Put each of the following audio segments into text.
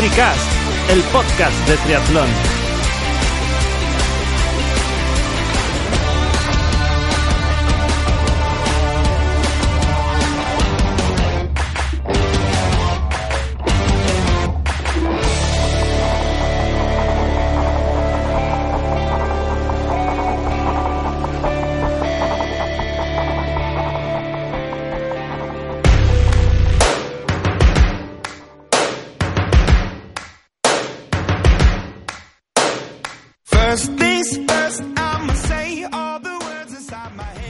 Tricast, el podcast de triatlón.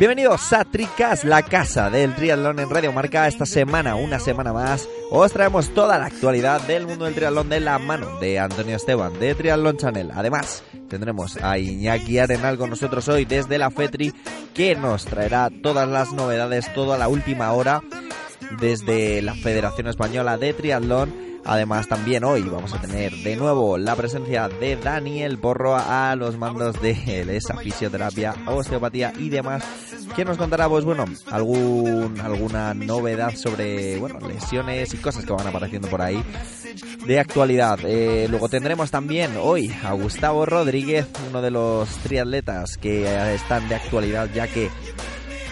Bienvenidos a Tricas, la casa del triatlón en Radio Marca. Esta semana, una semana más, os traemos toda la actualidad del mundo del triatlón de la mano de Antonio Esteban, de Triatlón Channel. Además, tendremos a Iñaki Arenal con nosotros hoy desde la FETRI, que nos traerá todas las novedades, toda la última hora desde la Federación Española de Triatlón. Además, también hoy vamos a tener de nuevo la presencia de Daniel Borro a los mandos de esa fisioterapia, osteopatía y demás. que nos contará, pues bueno, algún, alguna novedad sobre, bueno, lesiones y cosas que van apareciendo por ahí de actualidad. Eh, luego tendremos también hoy a Gustavo Rodríguez, uno de los triatletas que están de actualidad ya que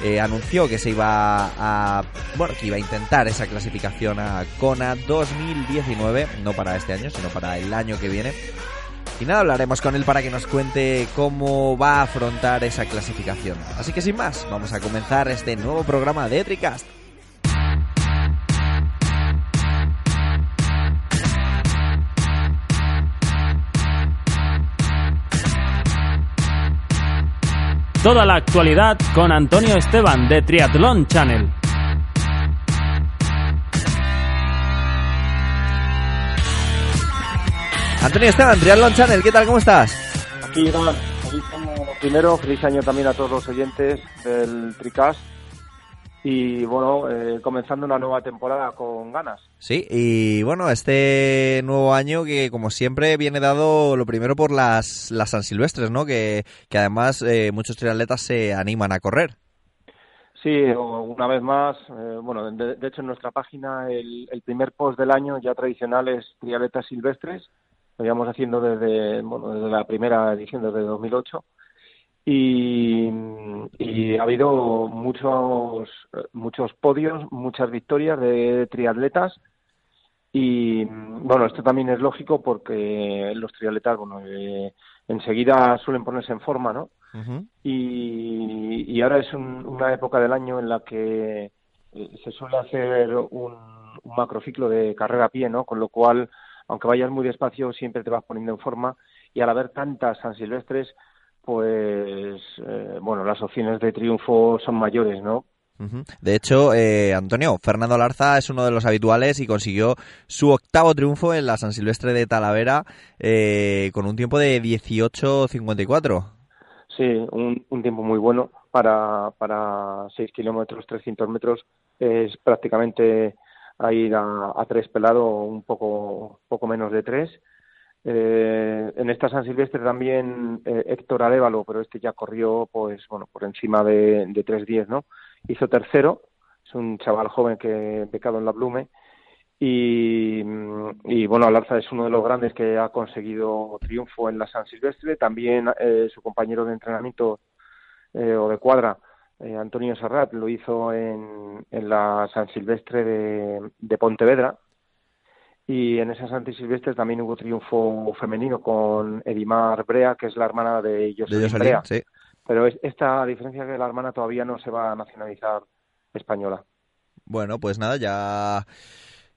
eh, anunció que se iba a bueno que iba a intentar esa clasificación a Kona 2019 no para este año sino para el año que viene. Y nada hablaremos con él para que nos cuente cómo va a afrontar esa clasificación. Así que sin más vamos a comenzar este nuevo programa de Tricast Toda la actualidad con Antonio Esteban de Triatlón Channel. Antonio Esteban Triathlon Channel ¿qué tal cómo estás? Aquí, Iván, primero, feliz año también a todos los oyentes del Tricast. Y bueno, eh, comenzando una nueva temporada con ganas. Sí, y bueno, este nuevo año que como siempre viene dado lo primero por las, las San Silvestres, ¿no? Que, que además eh, muchos triatletas se animan a correr. Sí, una vez más, eh, bueno, de, de hecho en nuestra página el, el primer post del año ya tradicional es triatletas silvestres. Lo llevamos haciendo desde, bueno, desde la primera edición, desde 2008. Y, y ha habido muchos, muchos podios, muchas victorias de triatletas. Y bueno, esto también es lógico porque los triatletas, bueno, eh, enseguida suelen ponerse en forma, ¿no? y, y ahora es un- una época del año en la que eh, se suele hacer un, un macrociclo de carrera a pie, ¿no? Con lo cual, aunque vayas muy despacio, siempre te vas poniendo en forma y al haber tantas San Silvestres, pues, eh, bueno, las opciones de triunfo son mayores, ¿no? De hecho, eh, Antonio, Fernando Larza es uno de los habituales y consiguió su octavo triunfo en la San Silvestre de Talavera eh, con un tiempo de 18.54. Sí, un, un tiempo muy bueno para, para 6 kilómetros, 300 metros. Es prácticamente a ir a, a tres pelado, un poco, poco menos de tres. Eh, en esta San Silvestre también eh, Héctor Arévalo, pero este ya corrió pues bueno por encima de, de 3.10, ¿no? Hizo tercero, es un chaval joven que becado en la Blume y, y bueno, Alarza es uno de los grandes que ha conseguido triunfo en la San Silvestre. También eh, su compañero de entrenamiento eh, o de cuadra, Antonio Serrat lo hizo en, la San Silvestre de Pontevedra. Y en esa San Silvestre también hubo triunfo femenino con Edimar Brea, que es la hermana de De Jocelyn Brea. sí. Pero es, esta a diferencia que la hermana todavía no se va a nacionalizar española. Bueno, pues nada, ya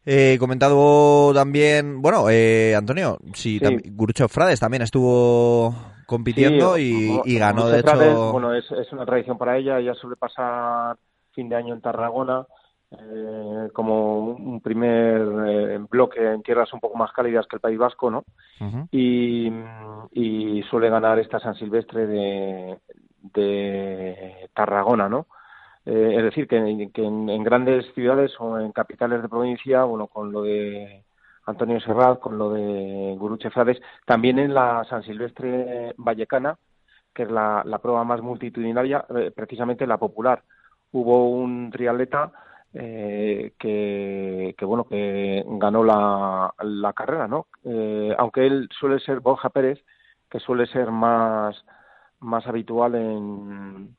he comentado también, bueno, eh, Antonio, sí, Sí. Gurucho Frades también estuvo compitiendo Sí, y, ganó, de Frades, hecho, bueno, es, es una tradición para ella. Ella suele pasar fin de año en Tarragona eh, como un primer eh, bloque en tierras un poco más cálidas que el País Vasco, ¿no? Y, y suele ganar esta San Silvestre de, de Tarragona, ¿no? Eh, es decir, que, que en, en grandes ciudades o en capitales de provincia, bueno, con lo de Antonio Serrat, con lo de Guruche Frades, también en la San Silvestre Vallecana, que es la, la prueba más multitudinaria, precisamente la popular. Hubo un triatleta eh, que, que, bueno, que ganó la, la carrera, ¿no? Eh, aunque él suele ser Borja Pérez, que suele ser más, más habitual en,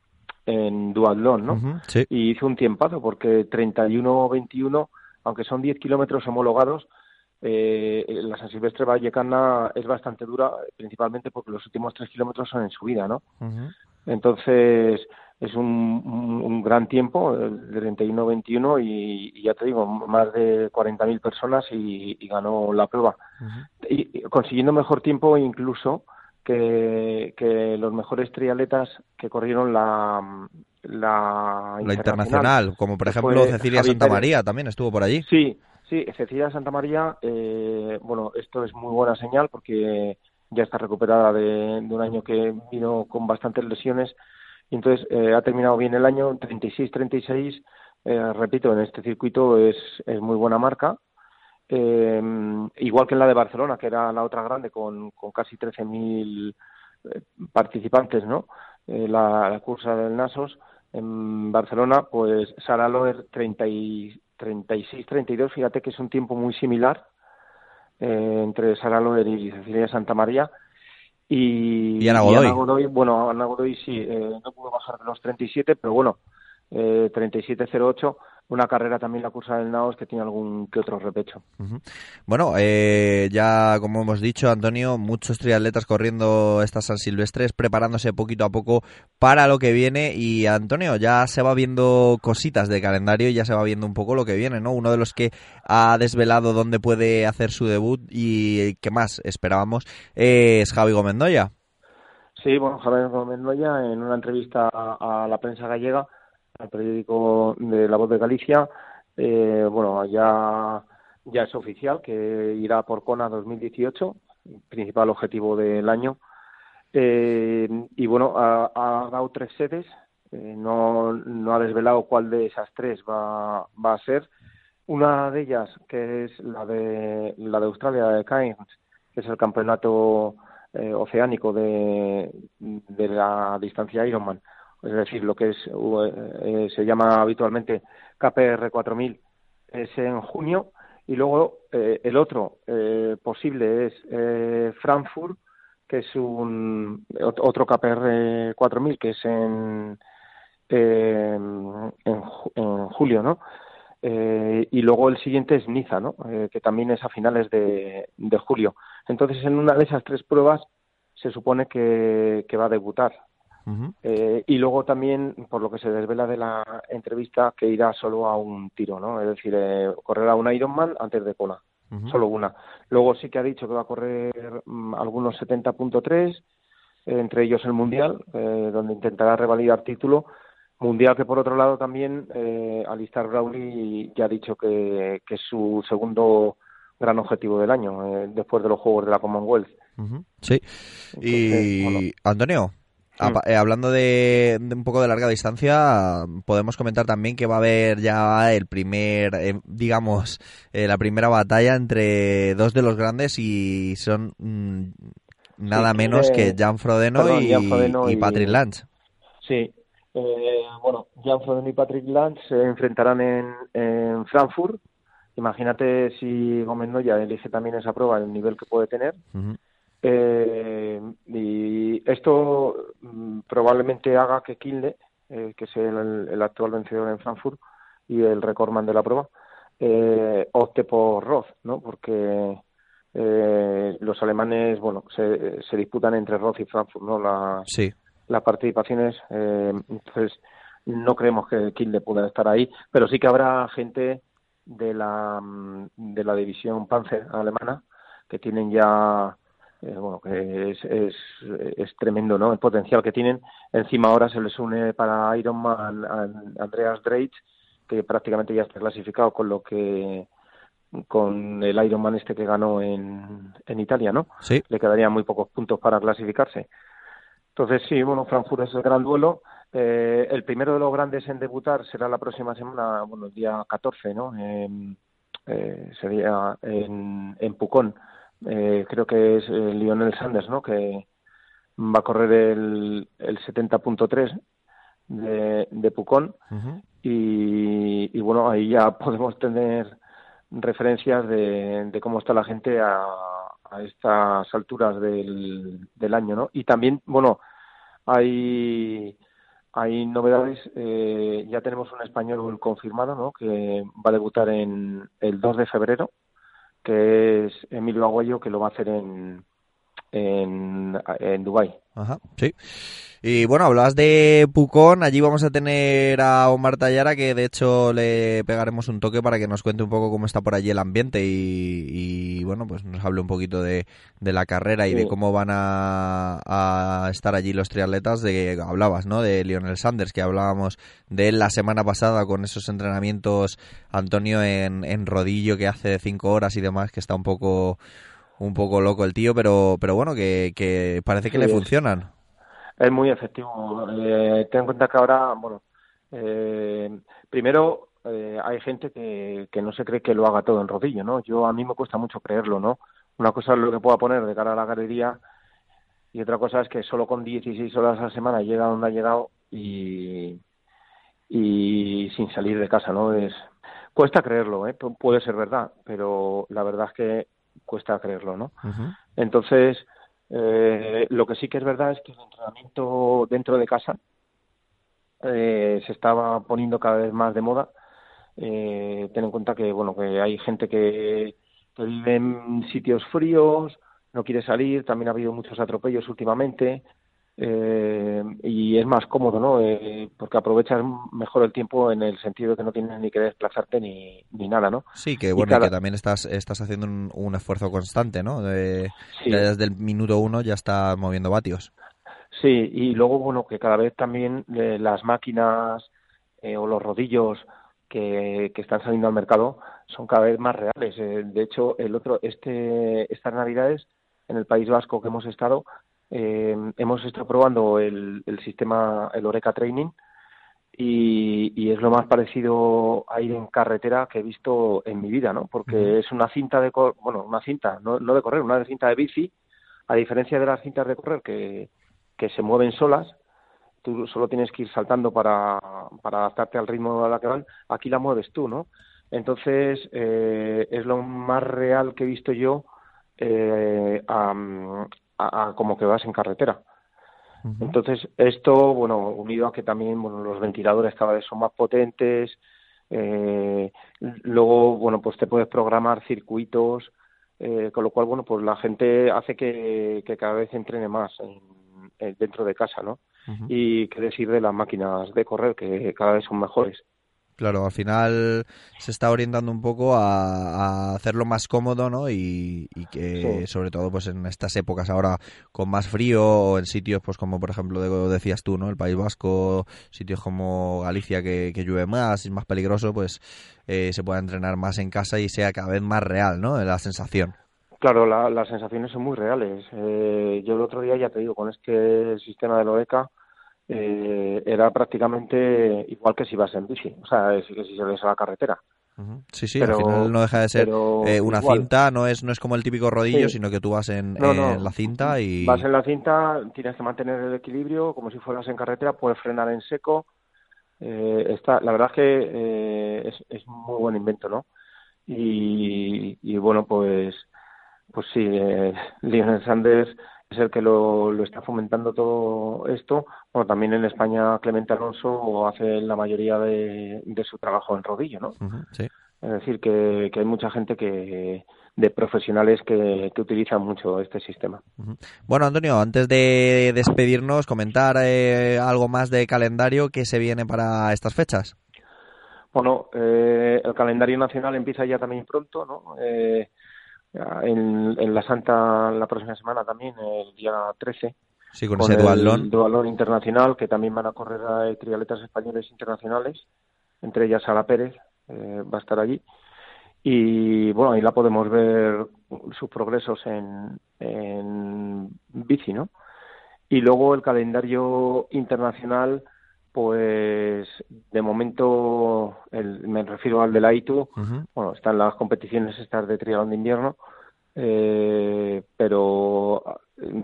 en duatlón, ¿no? Sí. y hizo un tiempazo porque 31-21, aunque son 10 kilómetros homologados, eh, la San Silvestre Vallecana es bastante dura, principalmente porque los últimos 3 kilómetros son en subida, ¿no? Entonces es un, un, un gran tiempo, el 31-21, y, y ya te digo, más de 40.000 personas y, y ganó la prueba. Y, y consiguiendo mejor tiempo incluso que, que los mejores triatletas que corrieron la, la, La internacional, como por ejemplo Cecilia Javi Santa Pérez. María también estuvo por allí. Sí, sí, Cecilia Santa María, eh, bueno, esto es muy buena señal porque ya está recuperada de, de un año que vino con bastantes lesiones entonces eh, ha terminado bien el año, 36-36, eh, repito, en este circuito es, es muy buena marca. Eh, igual que en la de Barcelona, que era la otra grande con, con casi 13.000 eh, participantes, ¿no? Eh, la, la cursa del Nasos en Barcelona, pues Sara Loer 30 y 36-32, fíjate que es un tiempo muy similar entre Sara Loer y Cecilia Santa María. Y, Y Ana Godoy. bueno, Ana Godoy sí, eh, no pudo bajar de los 37, pero bueno, eh, 37-08, una carrera también la cursa del Naos que tiene algún que otro repecho. Bueno, eh, ya como hemos dicho, Antonio, muchos triatletas corriendo estas San Silvestres, preparándose poquito a poco para lo que viene. Y Antonio, ya se va viendo cositas de calendario y ya se va viendo un poco lo que viene, ¿no? Uno de los que ha desvelado dónde puede hacer su debut y que más esperábamos es Javi Gomendoya. Sí, bueno, Javier Gómez Noya, en una entrevista a, a la prensa gallega, al periódico de La Voz de Galicia, eh, bueno, ya, ya es oficial que irá por Kona 2018, principal objetivo del año. Eh, y bueno, ha, ha dado tres sedes, eh, no, no ha desvelado cuál de esas tres va, va a ser. Una de ellas, que es la de, la de Australia, de Cairns, que es el campeonato eh, oceánico de, de la distancia Ironman, es decir, lo que es eh, se llama habitualmente KPR 4000, es en junio, y luego eh, el otro eh, posible es eh, Frankfurt, que es un ot- otro KPR 4000, que es en, eh, en, ju- en julio, ¿no? Eh, y luego el siguiente es Niza, ¿no? Eh, que también es a finales de, julio. Entonces, en una de esas tres pruebas se supone que va a debutar. Eh, y luego también, por lo que se desvela de la entrevista, que irá solo a un tiro, ¿no? Es decir, eh, correrá un Ironman antes de Kona, Ujú. solo una. Luego sí que ha dicho que va a correr mm, algunos 70.3, eh, entre ellos el Mundial, eh, donde intentará revalidar título. Mundial que, por otro lado, también eh, Alistair Brownlee ya ha dicho que, que es su segundo gran objetivo del año, eh, después de los Juegos de la Commonwealth. Sí. Y bueno. Antonio, Apa- eh, hablando de, de un poco de larga distancia, podemos comentar también que va a haber ya el primer, eh, digamos, eh, la primera batalla entre dos de los grandes y son mm, nada Sí, menos que Jan Frodeno perdón, y, Jan Frodeno y y- Patrick Lange. Sí, eh, bueno, Jan Frodeno y Patrick Lange se enfrentarán en, en Frankfurt. Imagínate si Gómez Noya elige también esa prueba, el nivel que puede tener. Eh, y esto mm, probablemente haga que Kilde, eh, que es el, el actual vencedor en Frankfurt y el recordman de la prueba, eh, opte por Roth, ¿no? Porque eh, los alemanes, bueno, se, se disputan entre Roth y Frankfurt, ¿no? Las, Sí. las participaciones, eh, entonces no creemos que Kilde pueda estar ahí, pero sí que habrá gente de la mm, de la división Panzer alemana que tienen ya eh, bueno que es, es, es tremendo no el potencial que tienen encima ahora se les une para Ironman a Andreas Dreitz que prácticamente ya está clasificado con lo que con el Ironman este que ganó en, en Italia no Sí. le quedarían muy pocos puntos para clasificarse entonces sí bueno Frankfurt es el gran duelo eh, el primero de los grandes en debutar será la próxima semana, bueno, el día 14, ¿no? En- eh, sería en, en Pucón. Eh, creo que es eh, Lionel Sanders, ¿no? Que va a correr el, el 70.3 de, de Pucón y, y bueno, ahí ya podemos tener referencias de, de cómo está la gente a, a estas alturas del, del año, ¿no? Y también, bueno, hay hay novedades. eh, ya tenemos un español confirmado, ¿no? Que va a debutar en el 2 de febrero, que es Emilio Aguayo, que lo va a hacer en en, en Dubái. Ajá, sí. Y bueno, hablabas de Pucón, allí vamos a tener a Omar Tallara, que de hecho le pegaremos un toque para que nos cuente un poco cómo está por allí el ambiente y, y, bueno, pues nos hable un poquito de, de la carrera y de cómo van a, a estar allí los triatletas, de que hablabas, ¿no? De Lionel Sanders, que hablábamos de él la semana pasada con esos entrenamientos, Antonio, en, en rodillo que hace cinco horas y demás, que está un poco un poco loco el tío, pero pero bueno, que, que parece que Sí, le es- funcionan. Es muy efectivo. Eh, ten en cuenta que ahora, bueno, eh, primero eh, hay gente que, que no se cree que lo haga todo en rodillo, ¿no? Yo a mí me cuesta mucho creerlo, ¿no? Una cosa es lo que pueda poner de cara a la galería y otra cosa es que solo con 16 horas a la semana llega donde ha llegado y, y sin salir de casa, ¿no? Es cuesta creerlo, ¿eh? Pu- Puede ser verdad, pero la verdad es que cuesta creerlo, ¿no? Entonces, eh, lo que sí que es verdad es que el entrenamiento dentro de casa eh, se estaba poniendo cada vez más de moda. Eh, ten en cuenta que bueno que hay gente que, que vive en sitios fríos, no quiere salir, también ha habido muchos atropellos últimamente eh, y es más cómodo, ¿no? Eh, porque aprovechas mejor el tiempo en el sentido de que no tienes ni que desplazarte ni, ni nada, ¿no? Sí, que bueno, que también estás, estás haciendo un, un esfuerzo constante, ¿no? De, Sí. ya desde el minuto uno ya está moviendo vatios. Sí, y luego, bueno, que cada vez también eh, las máquinas eh, o los rodillos que, que están saliendo al mercado son cada vez más reales. Eh, de hecho, el otro, este, estas navidades en el País Vasco que hemos estado, eh, hemos estado probando el, el sistema, el Oreca Training, y, y es lo más parecido a ir en carretera que he visto en mi vida, ¿no? Porque es una cinta de, cor- bueno, una cinta, no, no de correr, una cinta de bici, a diferencia de las cintas de correr que, que se mueven solas, tú solo tienes que ir saltando para, para adaptarte al ritmo a la que van, aquí la mueves tú, ¿no? Entonces, eh, es lo más real que he visto yo eh, a, a- a como que vas en carretera. Entonces, esto, bueno, unido a que también bueno, los ventiladores cada vez son más potentes, eh, luego, bueno, pues te puedes programar circuitos, eh, con lo cual, bueno, pues la gente hace que, que cada vez entrene más en- en- dentro de casa, ¿no? Y qué decir de las máquinas de correr, que cada vez son mejores. Claro, al final se está orientando un poco a, a hacerlo más cómodo, ¿no? Y, y que Sí. sobre todo pues en estas épocas ahora con más frío o en sitios pues como por ejemplo de- decías tú, ¿no? El País Vasco, sitios como Galicia que, que llueve más, es más peligroso, pues eh, se pueda entrenar más en casa y sea cada vez más real, ¿no? La sensación. Claro, la- las sensaciones son muy reales. Eh, yo el otro día, ya te digo, con este sistema de Loreca, eh, era prácticamente igual que si vas en bici, o sea, es que si sales a la carretera. Sí, sí, Pero- al final no deja de ser eh, una igual. cinta, no es, no es como el típico rodillo, Sí. sino que tú vas en, No, no. en la cinta y... Vas en la cinta, tienes que mantener el equilibrio como si fueras en carretera, puedes frenar en seco. Eh, está, la verdad es que eh, es, es muy buen invento, ¿no? Y, y bueno, pues, pues sí, eh, Lionel Sanders es el que lo, lo está fomentando todo esto. Bueno, también en España Clemente Alonso hace la mayoría de, de su trabajo en rodillo, ¿no? Ujú, sí. Es decir, que, que hay mucha gente que de profesionales que, que utilizan mucho este sistema. Bueno, Antonio, antes de despedirnos, comentar eh, algo más de calendario que se viene para estas fechas. Bueno, eh, el calendario nacional empieza ya también pronto, ¿no? Eh, en, en la Santa la próxima semana también, el día 13, Sí, con, con ese el dualón. dualón internacional, que también van a correr a triatletas españoles internacionales, entre ellas Sara Pérez, eh, va a estar allí. Y bueno, ahí la podemos ver sus progresos en, en bici, ¿no? Y luego el calendario internacional, pues de momento, el, me refiero al de la ITU, bueno, están las competiciones estas de triatlón de invierno, eh, pero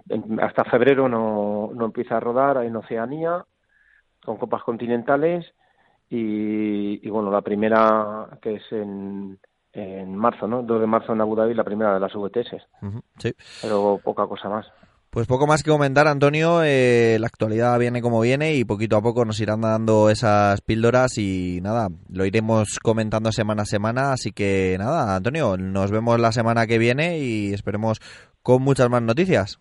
en- hasta febrero no, no empieza a rodar en Oceanía, con copas continentales, y, y bueno, la primera que es en, en marzo, ¿no? 2 de marzo en Abu Dhabi, la primera de las VTS, Sí. pero poca cosa más. Pues poco más que comentar, Antonio. eh, la actualidad viene como viene y poquito a poco nos irán dando esas píldoras y nada, lo iremos comentando semana a semana. Así que nada, Antonio, nos vemos la semana que viene y esperemos con muchas más noticias.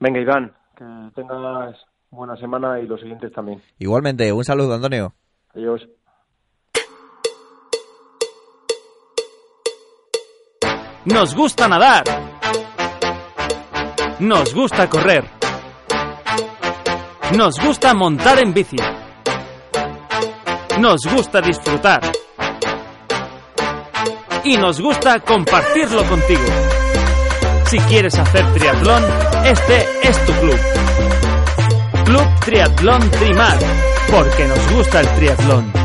Venga, Iván, que tengas buena semana y los siguientes también. Igualmente, un saludo, Antonio. Adiós. Nos gusta nadar. Nos gusta correr. Nos gusta montar en bici. Nos gusta disfrutar. Y nos gusta compartirlo contigo. Si quieres hacer triatlón, este es tu club. Club Triatlón Trimar, porque nos gusta el triatlón.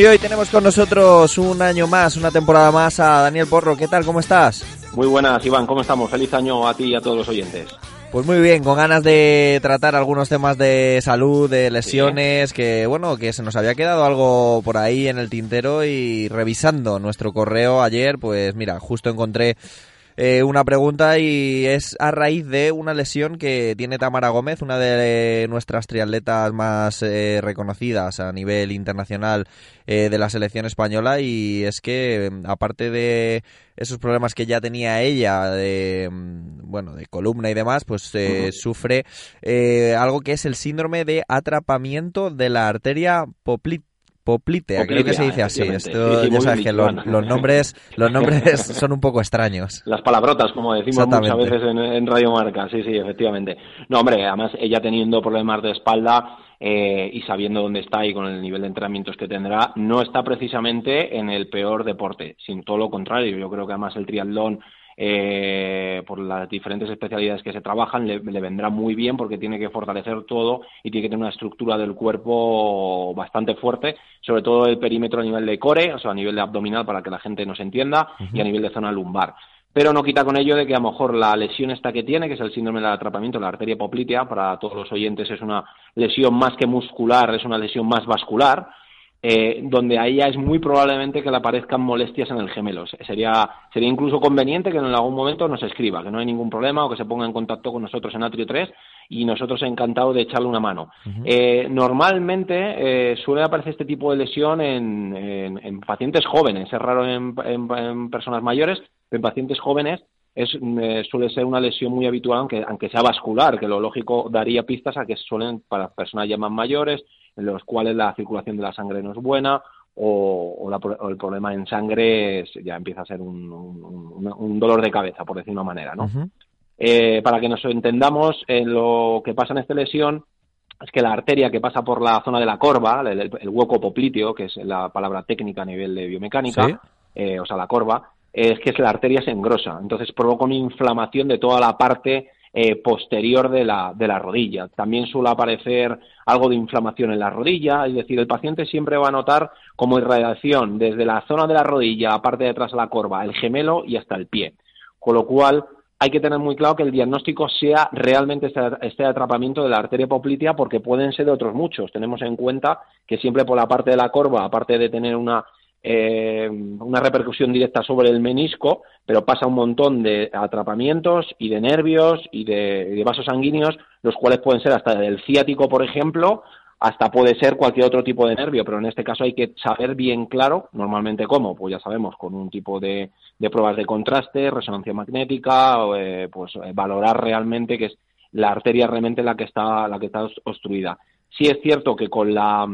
Y hoy tenemos con nosotros un año más, una temporada más a Daniel Porro. ¿Qué tal? ¿Cómo estás? Muy buenas, Iván, ¿cómo estamos? Feliz año a ti y a todos los oyentes. Pues muy bien, con ganas de tratar algunos temas de salud, de lesiones, que bueno, que se nos había quedado algo por ahí en el tintero y revisando nuestro correo ayer, pues mira, justo encontré eh, una pregunta y es a raíz de una lesión que tiene Tamara Gómez, una de nuestras triatletas más eh, reconocidas a nivel internacional eh, de la selección española y es que mm, aparte de esos problemas que ya tenía ella de mm, bueno de columna y demás pues eh, sufre eh, algo que es el síndrome de atrapamiento de la arteria poplit Poplitea, creo que se dice así. Esto ya sabes que los, nombres los nombres son un poco extraños. Las palabrotas, como decimos muchas veces en, en Radio Marca, sí, sí, efectivamente. No, hombre, además ella teniendo problemas de espalda eh, y sabiendo dónde está y con el nivel de entrenamientos que tendrá, no está precisamente en el peor deporte, sin todo lo contrario. Yo creo que además el triatlón eh, por las diferentes especialidades que se trabajan, le, le vendrá muy bien porque tiene que fortalecer todo y tiene que tener una estructura del cuerpo bastante fuerte, sobre todo el perímetro a nivel de core, o sea, a nivel de abdominal para que la gente nos entienda, y a nivel de zona lumbar. Pero no quita con ello de que a lo mejor la lesión esta que tiene, que es el síndrome del atrapamiento de la arteria poplitea, para todos los oyentes es una lesión más que muscular, es una lesión más vascular, eh, donde ahí ya es muy probablemente que le aparezcan molestias en el gemelo. Se- Sería, sería incluso conveniente que en algún momento nos escriba, que no hay ningún problema o que se ponga en contacto con nosotros en Atrio 3 y nosotros encantados de echarle una mano. Eh, normalmente eh, suele aparecer este tipo de lesión en, en- en pacientes jóvenes, es raro en, en- en personas mayores, pero en pacientes jóvenes es, eh, suele ser una lesión muy habitual, aunque, aunque sea vascular, que lo lógico daría pistas a que suelen para personas ya más mayores, en los cuales la circulación de la sangre no es buena o, o la o el problema en sangre es- ya empieza a ser un, un- un- dolor de cabeza, por decir una manera, ¿no? Eh, para que nos entendamos, eh, lo que pasa en esta lesión es que la arteria que pasa por la zona de la corva, el, el- el hueco popliteo, que es la palabra técnica a nivel de biomecánica, Sí. eh, o sea, la corva, es que la arteria se engrosa, entonces provoca una inflamación de toda la parte eh, posterior de la, de la rodilla. También suele aparecer algo de inflamación en la rodilla, es decir, el paciente siempre va a notar como irradiación desde la zona de la rodilla, la parte de atrás de la corva, el gemelo y hasta el pie. Con lo cual, hay que tener muy claro que el diagnóstico sea realmente este, atrapamiento de la arteria poplitea porque pueden ser de otros muchos. Tenemos en cuenta que siempre por la parte de la corva, aparte de tener una eh, una repercusión directa sobre el menisco, pero pasa un montón de atrapamientos y de nervios y de, vasos sanguíneos, los cuales pueden ser hasta del ciático, por ejemplo, hasta puede ser cualquier otro tipo de nervio, pero en este caso hay que saber bien claro, normalmente cómo, pues ya sabemos, con un tipo de, pruebas de contraste, resonancia magnética, eh, pues eh, valorar realmente que es la arteria realmente la que está, la que está obstruida. Sí es cierto que con la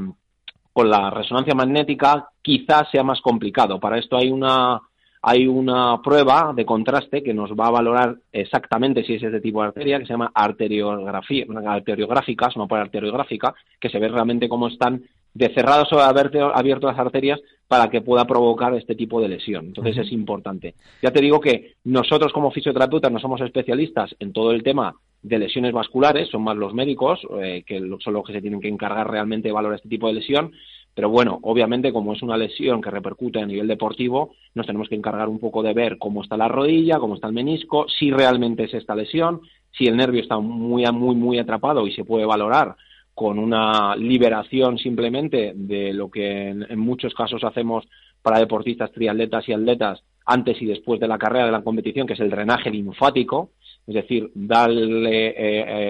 con la resonancia magnética quizás sea más complicado. Para esto hay una, hay una prueba de contraste que nos va a valorar exactamente si es ese tipo de arteria, que se llama arteriografía, arteriográfica, es una prueba arteriográfica, que se ve realmente cómo están de cerradas o abiertas las arterias para que pueda provocar este tipo de lesión. Entonces es importante. Ya te digo que nosotros como fisioterapeutas no somos especialistas en todo el tema de lesiones vasculares, son más los médicos, eh, que son los que se tienen que encargar realmente de valorar este tipo de lesión, pero bueno, obviamente como es una lesión que repercute a nivel deportivo, nos tenemos que encargar un poco de ver cómo está la rodilla, cómo está el menisco, si realmente es esta lesión, si el nervio está muy, muy, muy atrapado y se puede valorar con una liberación simplemente de lo que en, muchos casos hacemos para deportistas, triatletas y atletas antes y después de la carrera de la competición, que es el drenaje linfático, es decir, darle eh,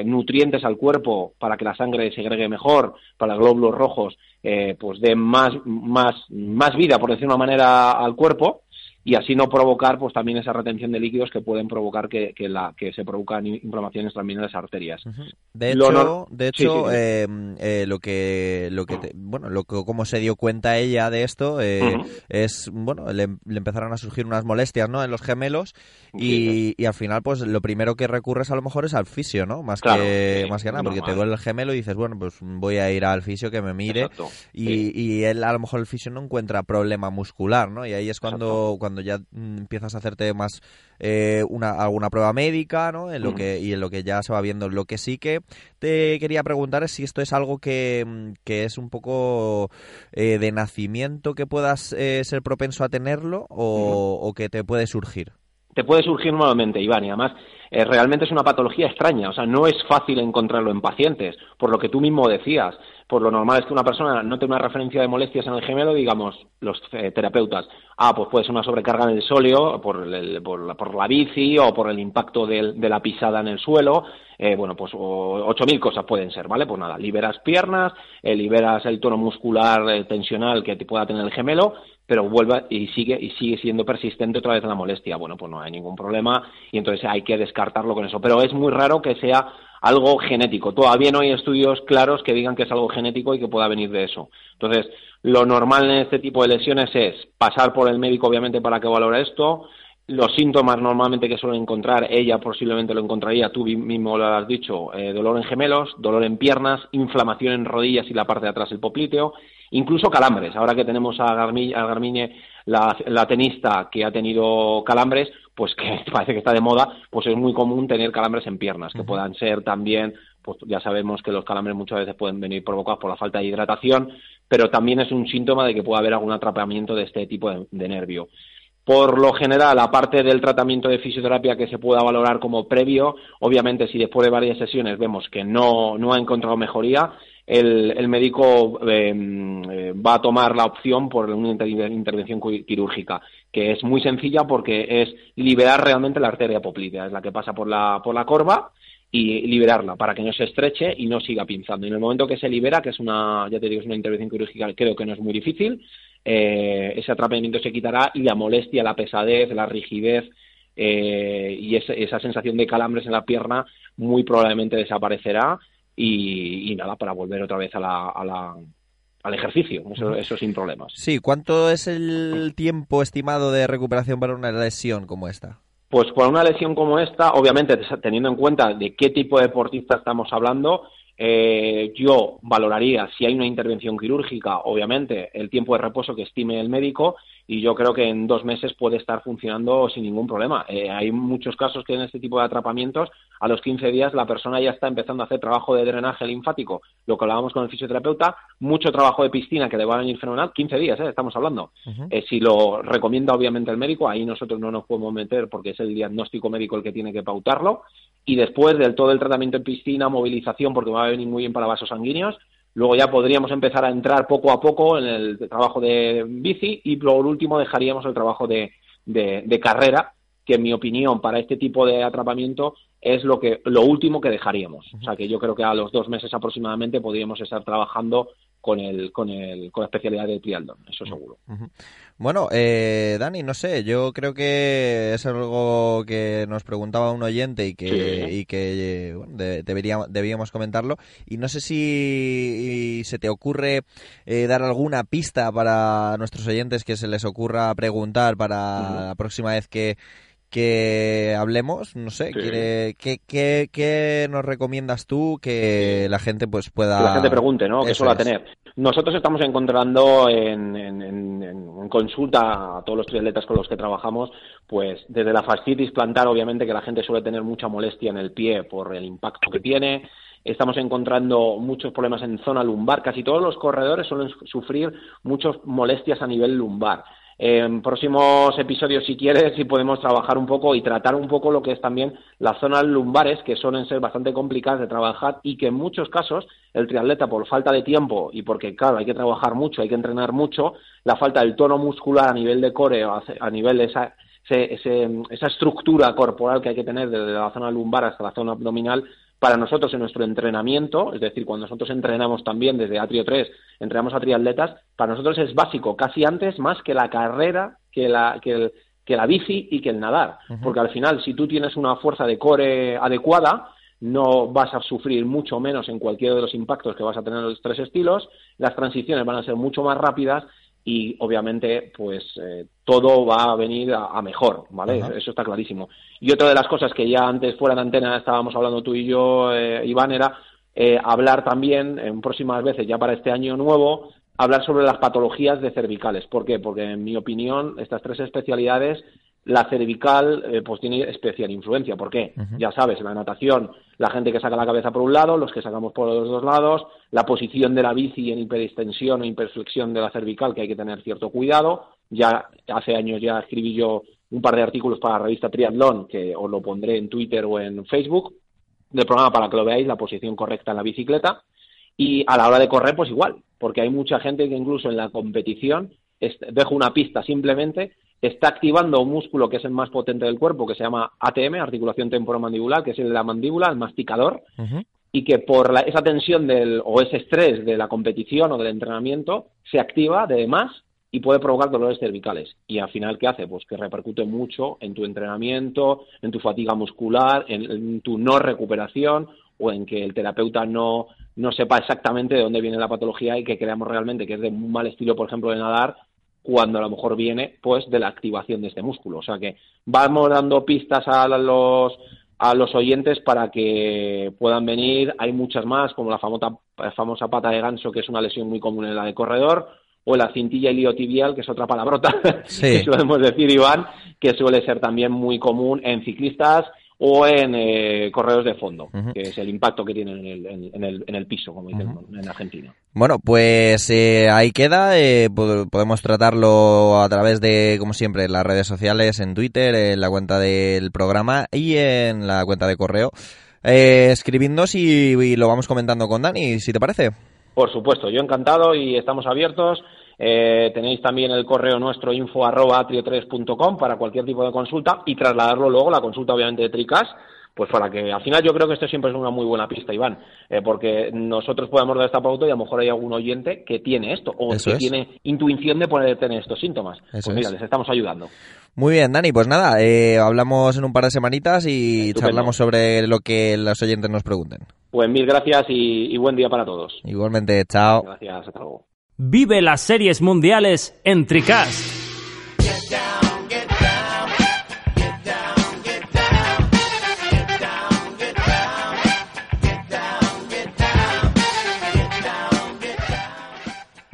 eh, nutrientes al cuerpo para que la sangre se segregue mejor, para los glóbulos rojos, eh, pues dé más, más, más vida, por decir una manera, al cuerpo, y así no provocar pues también esa retención de líquidos que pueden provocar que, que la que se produzcan inflamaciones también en las arterias. De hecho, de hecho em, eh, lo que lo que bueno lo que como se dio cuenta ella de esto eh, es bueno le, empezaron a surgir unas molestias no en los gemelos y, y, al final pues lo primero que recurres a lo mejor es al fisio no más que más que nada porque te duele el gemelo y dices bueno pues voy a ir al fisio que me mire y, y él a lo mejor el fisio no encuentra problema muscular no y ahí es cuando cuando ya mm, empiezas a hacerte más eh, una, alguna prueba médica, ¿no? En lo que, y en lo que ya se va viendo. Lo que sí que te quería preguntar es si esto es algo que, mm, es un poco eh, de nacimiento que puedas eh, ser propenso a tenerlo o, o que te puede surgir. Te puede surgir nuevamente, Iván, y además realmente es una patología extraña, o sea, no es fácil encontrarlo en pacientes, por lo que tú mismo decías pues lo normal es que una persona no tenga una referencia de molestias en el gemelo, digamos, los eh, terapeutas, ah, pues puede ser una sobrecarga en el sóleo por, por, la, bici o por el impacto de, la pisada en el suelo, eh, bueno, pues ocho mil cosas pueden ser, ¿vale? Pues nada, liberas piernas, eh, liberas el tono muscular tensional que te pueda tener el gemelo, pero vuelve y sigue y sigue siendo persistente otra vez la molestia. Bueno, pues no hay ningún problema y entonces hay que descartarlo con eso. Pero es muy raro que sea algo genético. Todavía no hay estudios claros que digan que es algo genético y que pueda venir de eso. Entonces, lo normal en este tipo de lesiones es pasar por el médico, obviamente, para que valore esto. Los síntomas normalmente que suelen encontrar, ella posiblemente lo encontraría, tú mismo lo has dicho, eh, dolor en gemelos, dolor en piernas, inflamación en rodillas y la parte de atrás del popliteo, incluso calambres. Ahora que tenemos a, Garmiñe, la tenista que ha tenido calambres, pues que parece que está de moda, pues es muy común tener calambres en piernas, que puedan ser también, pues ya sabemos que los calambres muchas veces pueden venir provocados por la falta de hidratación, pero también es un síntoma de que puede haber algún atrapamiento de este tipo de, nervio. Por lo general, aparte del tratamiento de fisioterapia que se pueda valorar como previo, obviamente si después de varias sesiones vemos que no, no ha encontrado mejoría, el, médico em, eh, va a tomar la opción por una intervención quirúrgica, que es muy sencilla porque es liberar realmente la arteria poplitea, es la que pasa por la, por la corva y liberarla para que no se estreche y no siga pinzando. Y en el momento que se libera, que es una, ya te digo, es una intervención quirúrgica, creo que no es muy difícil, eh, ese atrapamiento se quitará y la molestia, la pesadez, la rigidez eh, y esa sensación de calambres en la pierna muy probablemente desaparecerá y, nada, para volver otra vez a la, a la, al ejercicio, eso, sin problemas. Sí, ¿cuánto es el tiempo estimado de recuperación para una lesión como esta? Pues para una lesión como esta, obviamente teniendo en cuenta de qué tipo de deportista estamos hablando, eh, yo valoraría si hay una intervención quirúrgica, obviamente, el tiempo de reposo que estime el médico y yo creo que en dos meses puede estar funcionando sin ningún problema. Eh, hay muchos casos que en este tipo de atrapamientos, a los 15 días la persona ya está empezando a hacer trabajo de drenaje linfático, lo que hablábamos con el fisioterapeuta, mucho trabajo de piscina que le va a venir fenomenal, 15 días, ¿eh? estamos hablando. Eh, si lo recomienda obviamente el médico, ahí nosotros no nos podemos meter porque es el diagnóstico médico el que tiene que pautarlo, y después del todo el tratamiento en piscina, movilización, porque va a venir muy bien para vasos sanguíneos, Luego ya podríamos empezar a entrar poco a poco en el trabajo de bici y por último dejaríamos el trabajo de, de, carrera, que en mi opinión para este tipo de atrapamiento es lo que lo último que dejaríamos. O sea que yo creo que a los dos meses aproximadamente podríamos estar trabajando con el, con el, con la especialidad de triatlón, eso seguro. Bueno, eh, Dani, no sé, yo creo que es algo que nos preguntaba un oyente y que, y que bueno, debíamos comentarlo. Y no sé si se te ocurre eh, dar alguna pista para nuestros oyentes que se les ocurra preguntar para la próxima vez que, que hablemos, no sé, ¿qué, qué, qué, nos recomiendas tú que la gente pues pueda... Que la gente pregunte, ¿no? Que suele tener. Nosotros estamos encontrando en, en, consulta a todos los triatletas con los que trabajamos, pues desde la fascitis plantar, obviamente que la gente suele tener mucha molestia en el pie por el impacto que tiene, estamos encontrando muchos problemas en zona lumbar. Casi todos los corredores suelen sufrir muchas molestias a nivel lumbar. En próximos episodios, si quieres, si podemos trabajar un poco y tratar un poco lo que es también las zonas lumbares, que suelen ser bastante complicadas de trabajar y que en muchos casos el triatleta, por falta de tiempo y porque, claro, hay que trabajar mucho, hay que entrenar mucho, la falta del tono muscular a nivel de core, a nivel de esa, esa estructura corporal que hay que tener desde la zona lumbar hasta la zona abdominal, para nosotros en nuestro entrenamiento, es decir, cuando nosotros entrenamos también desde Atrio 3, entrenamos a triatletas, para nosotros es básico, casi antes más que la carrera, que la, que que la bici y que el nadar. Porque al final, si tú tienes una fuerza de core adecuada, no vas a sufrir mucho menos en cualquiera de los impactos que vas a tener en los tres estilos, las transiciones van a ser mucho más rápidas y obviamente pues eh, todo va a venir a, mejor, ¿vale? Eso está clarísimo. Y otra de las cosas que ya antes fuera de antena estábamos hablando tú y yo, eh, Iván, era eh, hablar también en próximas veces, ya para este año nuevo, hablar sobre las patologías de cervicales. ¿Por qué? Porque en mi opinión estas tres especialidades la cervical eh, pues tiene especial influencia. ¿Por qué? Ya sabes, en la natación, la gente que saca la cabeza por un lado, los que sacamos por los dos lados, la posición de la bici en hiperextensión o hiperflexión de la cervical, que hay que tener cierto cuidado. Ya hace años ya escribí yo un par de artículos para la revista Triathlon, que os lo pondré en Twitter o en Facebook, del programa para que lo veáis, la posición correcta en la bicicleta. Y a la hora de correr, pues igual, porque hay mucha gente que incluso en la competición dejo una pista simplemente está activando un músculo que es el más potente del cuerpo, que se llama ATM, articulación temporomandibular, que es el de la mandíbula, el masticador, y que por la, esa tensión del, o ese estrés de la competición o del entrenamiento se activa de más y puede provocar dolores cervicales. Y al final, ¿qué hace? Pues que repercute mucho en tu entrenamiento, en tu fatiga muscular, en, tu no recuperación o en que el terapeuta no, no sepa exactamente de dónde viene la patología y que creamos realmente que es de un mal estilo, por ejemplo, de nadar cuando a lo mejor viene pues de la activación de este músculo. O sea que vamos dando pistas a los a los oyentes para que puedan venir. Hay muchas más, como la famosa, famosa pata de ganso, que es una lesión muy común en la de corredor, o la cintilla iliotibial, que es otra palabrota que solemos decir, Iván, que suele ser también muy común en ciclistas o en eh, correos de fondo, que es el impacto que tienen en el, en, el, en el piso, como dicen en Argentina. Bueno, pues eh, ahí queda. Eh, podemos tratarlo a través de, como siempre, las redes sociales, en Twitter, en la cuenta del programa y en la cuenta de correo. Eh, escribidnos y, lo vamos comentando con Dani, si te parece. Por supuesto, yo encantado y estamos abiertos. Eh, tenéis también el correo nuestro info arroba atrio3.com para cualquier tipo de consulta y trasladarlo luego, la consulta obviamente de Tricas, pues para que al final yo creo que esto siempre es una muy buena pista, Iván, eh, porque nosotros podemos dar esta pauta y a lo mejor hay algún oyente que tiene esto o que tiene intuición de poder tener estos síntomas. pues mira, les estamos ayudando. Muy bien, Dani, pues nada, eh, hablamos en un par de semanitas y charlamos sobre lo que los oyentes nos pregunten. Pues mil gracias y, y buen día para todos. Igualmente, chao. Gracias, hasta luego. Vive las series mundiales en Tricast.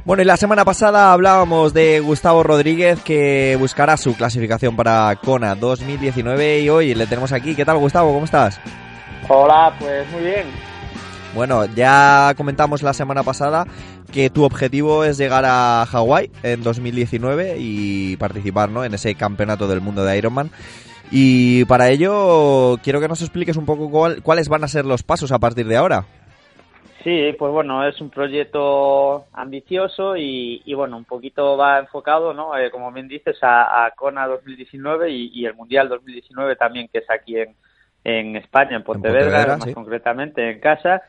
Bueno, y la semana pasada hablábamos de Gustavo Rodríguez que buscará su clasificación para Kona 2019 y hoy le tenemos aquí. ¿Qué tal, Gustavo? ¿Cómo estás? Hola, pues muy bien. Bueno, ya comentamos la semana pasada que tu objetivo es llegar a Hawái en 2019 y participar ¿no? en ese campeonato del mundo de Ironman. Y para ello quiero que nos expliques un poco cuál- cuáles van a ser los pasos a partir de ahora. Sí, pues bueno, es un proyecto ambicioso y, y bueno, un poquito va enfocado, ¿no? Eh, como bien dices, a, a Kona 2019 y, y el Mundial 2019 también, que es aquí en, en España, en Pontevedra, Pontevedra, más sí. concretamente en casa.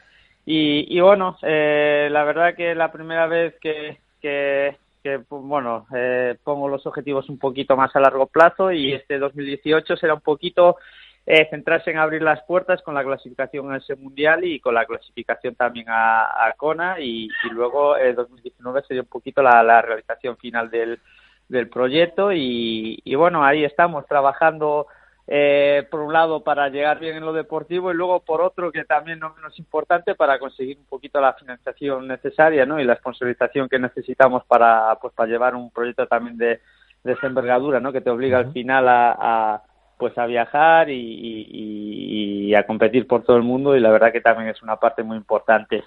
Y, y bueno, eh, la verdad que la primera vez que, que, que, bueno, eh, pongo los objetivos un poquito más a largo plazo y este 2018 será un poquito eh, centrarse en abrir las puertas con la clasificación a ese mundial y con la clasificación también a, a Kona y, y luego eh, 2019 sería un poquito la, la realización final del, del proyecto y, y bueno, ahí estamos trabajando eh, por un lado para llegar bien en lo deportivo y luego por otro que también no menos importante para conseguir un poquito la financiación necesaria ¿no? y la sponsorización que necesitamos para pues para llevar un proyecto también de, de esa envergadura ¿no? que te obliga al final a, a, pues a viajar y, y- y a competir por todo el mundo y la verdad que también es una parte muy importante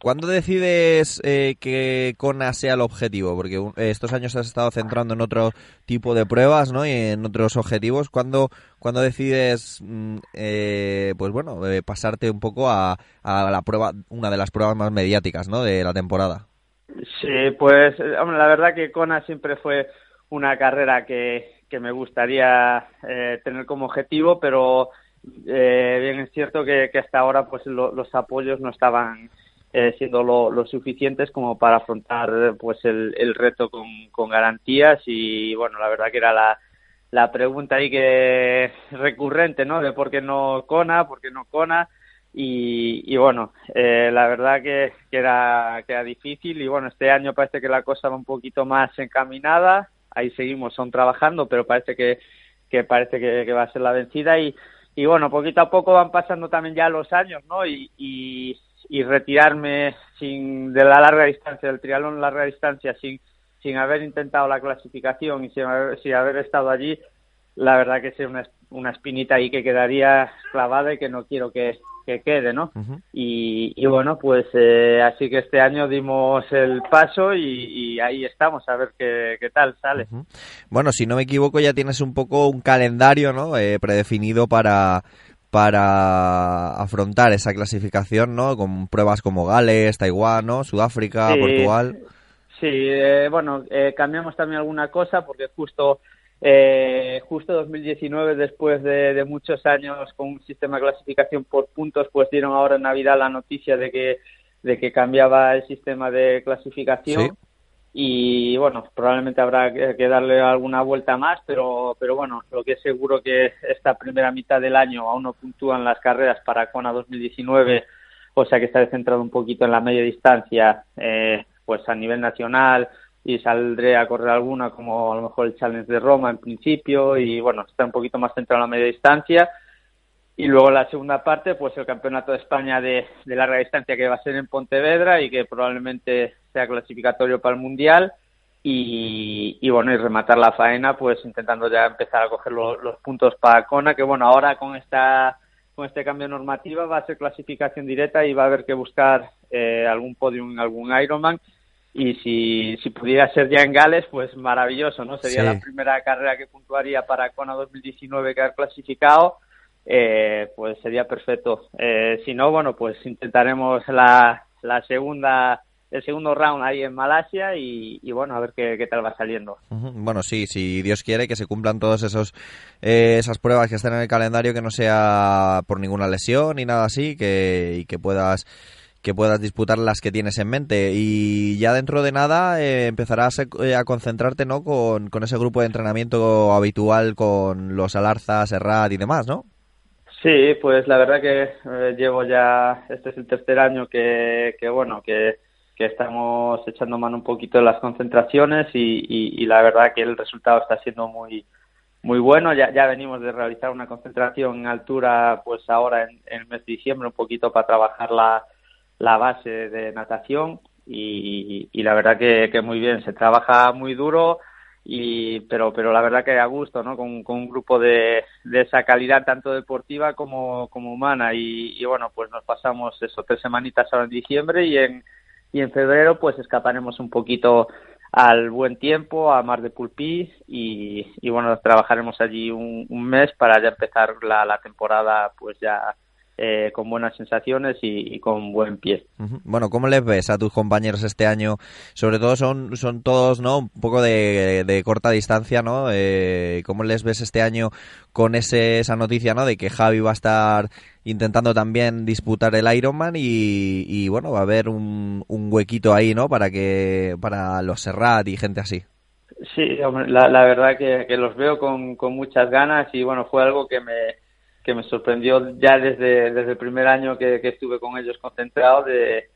¿Cuándo decides eh, que Kona sea el objetivo? Porque un- eh, estos años has estado centrando en otro tipo de pruebas, ¿no? Y en otros objetivos. ¿Cuándo, cuándo decides, mm, eh, pues bueno, eh, pasarte un poco a, a la prueba, una de las pruebas más mediáticas, ¿no? De la temporada. Sí, pues eh, hombre, la verdad que Kona siempre fue una carrera que, que me gustaría eh, tener como objetivo, pero eh, bien es cierto que, hasta ahora pues lo- los apoyos no estaban eh, siendo lo, lo suficientes como para afrontar pues el, el reto con, garantías y bueno la verdad que era la, la pregunta ahí que recurrente no de por qué no Kona por qué no Kona. Y, y bueno, eh, la verdad que, que, era, que era difícil y bueno, este año parece que la cosa va un poquito más encaminada, ahí seguimos, son trabajando, pero parece que, que parece que, que va a ser la vencida y, y bueno, poquito a poco van pasando también ya los años, ¿no? Y, y, retirarme sin de la larga distancia, del triatlón larga distancia, sin, sin haber intentado la clasificación y sin haber, sin haber estado allí, la verdad que es una, una espinita ahí que quedaría clavada y que no quiero que, que quede, ¿no? y, y bueno, pues eh, así que este año dimos el paso y, y ahí estamos, a ver qué, qué tal sale. Bueno, si no me equivoco, ya tienes un poco un calendario, ¿no? Eh, predefinido para para afrontar esa clasificación, ¿no? Con pruebas como Gales, Taiwán, ¿no? Sudáfrica, Sí. Portugal. Sí, eh, bueno, eh, cambiamos también alguna cosa porque justo eh, justo 2019, después de, de muchos años con un sistema de clasificación por puntos, pues dieron ahora en Navidad la noticia de que de que cambiaba el sistema de clasificación. Sí. y bueno, probablemente habrá que que darle alguna vuelta más, pero, pero bueno, lo que es seguro que esta primera mitad del año aún no puntúan las carreras para Kona 2019, o sea que está centrado un poquito en la media distancia, eh, pues a nivel nacional y saldré a correr alguna como a lo mejor el Challenge de Roma en principio y bueno, está un poquito más centrado en la media distancia y luego la segunda parte, pues el Campeonato de España de, larga distancia que va a ser en Pontevedra y que probablemente sea clasificatorio para el Mundial. Y, y bueno, y rematar la faena, pues intentando ya empezar a coger lo- los puntos para Kona, que bueno, ahora con esta con este cambio de normativa va a ser clasificación directa y va a haber que buscar eh, algún podium en algún Ironman. Y si, si pudiera ser ya en Gales, pues maravilloso, ¿no? Sería Sí. la primera carrera que puntuaría para Kona 2019 quedar clasificado eh, pues sería perfecto. Eh, si no, bueno, pues intentaremos la, la segunda, el segundo round ahí en Malasia y, y bueno, a ver qué, qué tal va saliendo. Bueno, sí, si Dios quiere que se cumplan todas esos eh, esas pruebas que estén en el calendario, que no sea por ninguna lesión ni nada así, que, y que puedas que puedas disputar las que tienes en mente y ya dentro de nada eh, empezarás a, eh, a concentrarte no con, con ese grupo de entrenamiento habitual con los Alarza, Serrat y demás, ¿no? Sí, pues la verdad que eh, llevo ya, este es el tercer año que, que bueno, que, que estamos echando mano un poquito de las concentraciones y la verdad que el resultado está siendo muy muy bueno. Ya, ya venimos de realizar una concentración en altura, pues ahora en, en el mes de diciembre, un poquito para trabajar la, la base de natación y, y la verdad que, que muy bien, se trabaja muy duro y pero pero la verdad que a gusto no con, un grupo de, de, esa calidad tanto deportiva como, como humana. Y, y, bueno pues nos pasamos eso tres semanitas ahora en diciembre y en y en febrero pues escaparemos un poquito al buen tiempo a Mar de Pulpí y, y bueno trabajaremos allí un, un, mes para ya empezar la, la temporada pues ya eh, con buenas sensaciones y, y, con buen pie. Bueno, ¿cómo les ves a tus compañeros este año? Sobre todo son, son todos, ¿no? Un poco de, de corta distancia, ¿no? Eh, ¿Cómo les ves este año con ese, esa noticia, ¿no? De que Javi va a estar intentando también disputar el Ironman y, y bueno, va a haber un, un, huequito ahí, ¿no? Para que, para los Serrat y gente así. Sí, la, la verdad que, que los veo con, con muchas ganas y bueno, fue algo que me, que me sorprendió ya desde, desde el primer año que, que estuve con ellos concentrado de,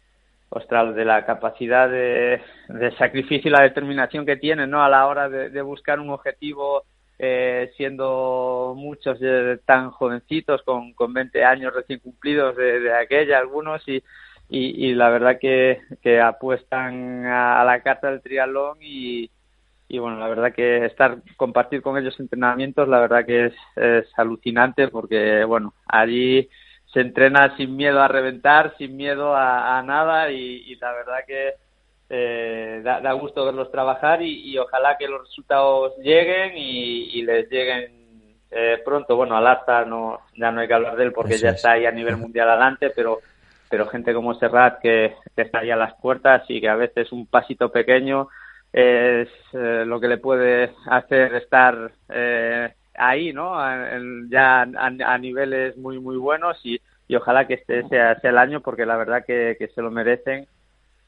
ostras, de la capacidad de, de, sacrificio y la determinación que tienen ¿no? a la hora de, buscar un objetivo eh, siendo muchos eh, tan jovencitos con, con 20 años recién cumplidos de, de aquella algunos y, y, y, la verdad que, que apuestan a, a la carta del triatlón y, y bueno, la verdad que estar, compartir con ellos entrenamientos, la verdad que es, es alucinante porque, bueno, allí se entrena sin miedo a reventar, sin miedo a, a nada y, y, la verdad que eh, da, da, gusto verlos trabajar y, y, ojalá que los resultados lleguen y, y les lleguen eh, pronto. Bueno, al hasta no, ya no hay que hablar de él porque Eso ya es. está ahí a nivel mundial adelante, pero pero gente como Serrat que, que está ahí a las puertas y que a veces un pasito pequeño es eh, lo que le puede hacer estar eh, ahí, ¿no? Ya a, a, niveles muy, muy buenos y, y ojalá que este sea, sea, el año porque la verdad que, que se lo merecen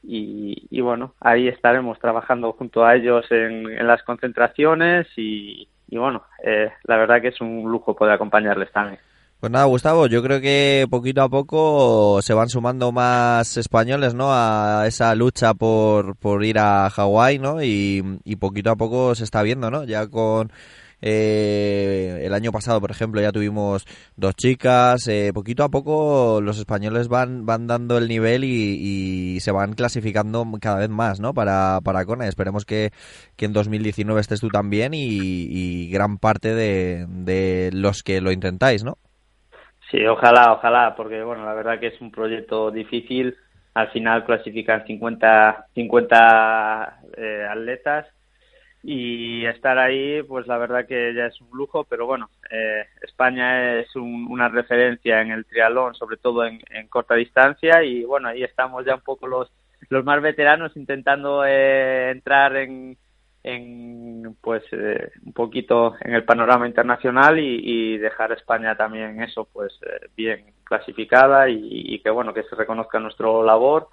y, y, bueno, ahí estaremos trabajando junto a ellos en, en las concentraciones y, y bueno, eh, la verdad que es un lujo poder acompañarles también. Pues nada, Gustavo, yo creo que poquito a poco se van sumando más españoles, ¿no? A esa lucha por, por ir a Hawái, ¿no? Y, y poquito a poco se está viendo, ¿no? Ya con eh, el año pasado, por ejemplo, ya tuvimos dos chicas. Eh, poquito a poco los españoles van, van dando el nivel y, y, se van clasificando cada vez más, ¿no? Para, para Kona. Esperemos que, que en 2019 estés tú también y, y gran parte de, de los que lo intentáis, ¿no? Sí, ojalá, ojalá, porque bueno, la verdad que es un proyecto difícil. Al final clasifican 50, 50 eh, atletas y estar ahí, pues la verdad que ya es un lujo, pero bueno, eh, España es un, una referencia en el triatlón, sobre todo en, en, corta distancia y bueno, ahí estamos ya un poco los, los más veteranos intentando eh, entrar en, en pues eh, un poquito en el panorama internacional y, y dejar a España también eso pues eh, bien clasificada y, y, que bueno que se reconozca nuestro labor.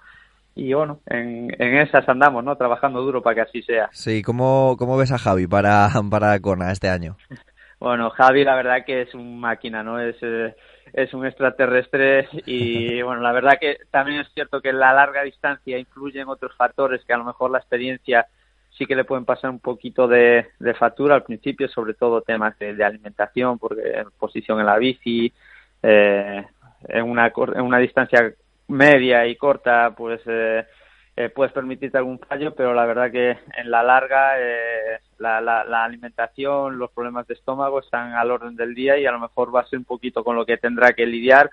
Y bueno en, en esas andamos no trabajando duro para que así sea. Sí cómo cómo ves a Javi para para Kona este año bueno Javi la verdad que es un máquina no es eh, es un extraterrestre y bueno la verdad que también es cierto que la larga distancia influye en otros factores que a lo mejor la experiencia sí que le pueden pasar un poquito de, de factura al principio, sobre todo temas de, alimentación, porque en posición en la bici, eh, en, una, en una distancia media y corta, pues eh, eh, puedes permitirte algún fallo, pero la verdad que en la larga eh, la, la, la, alimentación, los problemas de estómago están al orden del día y a lo mejor va a ser un poquito con lo que tendrá que lidiar,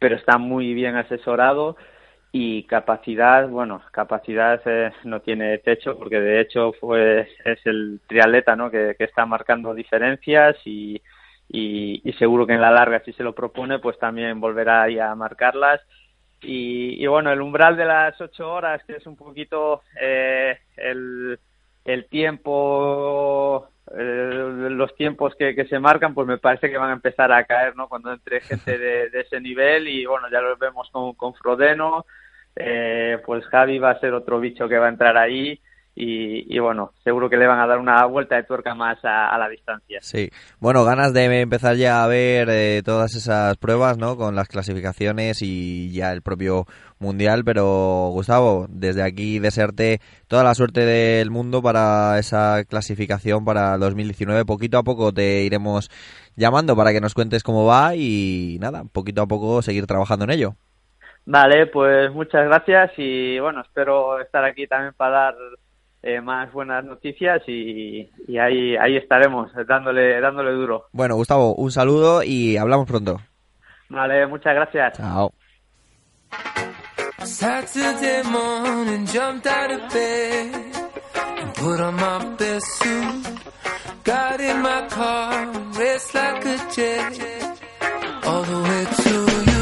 pero está muy bien asesorado y capacidad, bueno, capacidad eh, no tiene techo porque de hecho fue es el triatleta, ¿no? Que, que está marcando diferencias y, y, seguro que en la larga si se lo propone pues también volverá ahí a marcarlas y, y bueno el umbral de las ocho horas que es un poquito eh, el, el tiempo eh, los tiempos que, se marcan, pues me parece que van a empezar a caer, ¿no? Cuando entre gente de, de ese nivel y bueno, ya lo vemos con, con Frodeno, eh, pues Javi va a ser otro bicho que va a entrar ahí. Y, bueno, seguro que le van a dar una vuelta de tuerca más a, a la distancia. Sí, bueno, ganas de empezar ya a ver eh, todas esas pruebas, ¿no? Con las clasificaciones y ya el propio mundial, pero Gustavo, desde aquí desearte toda la suerte del mundo para esa clasificación para 2019. Poquito a poco te iremos llamando para que nos cuentes cómo va y nada, poquito a poco seguir trabajando en ello. Vale, pues muchas gracias y bueno, espero estar aquí también para dar eh, más buenas noticias y, y ahí ahí estaremos dándole dándole duro. Bueno, Gustavo, un saludo y hablamos pronto. Vale, muchas gracias. Chao. Saturday morning, jumped out of bed and put on my best suit. Got in my car, raced like a jet all the way to you.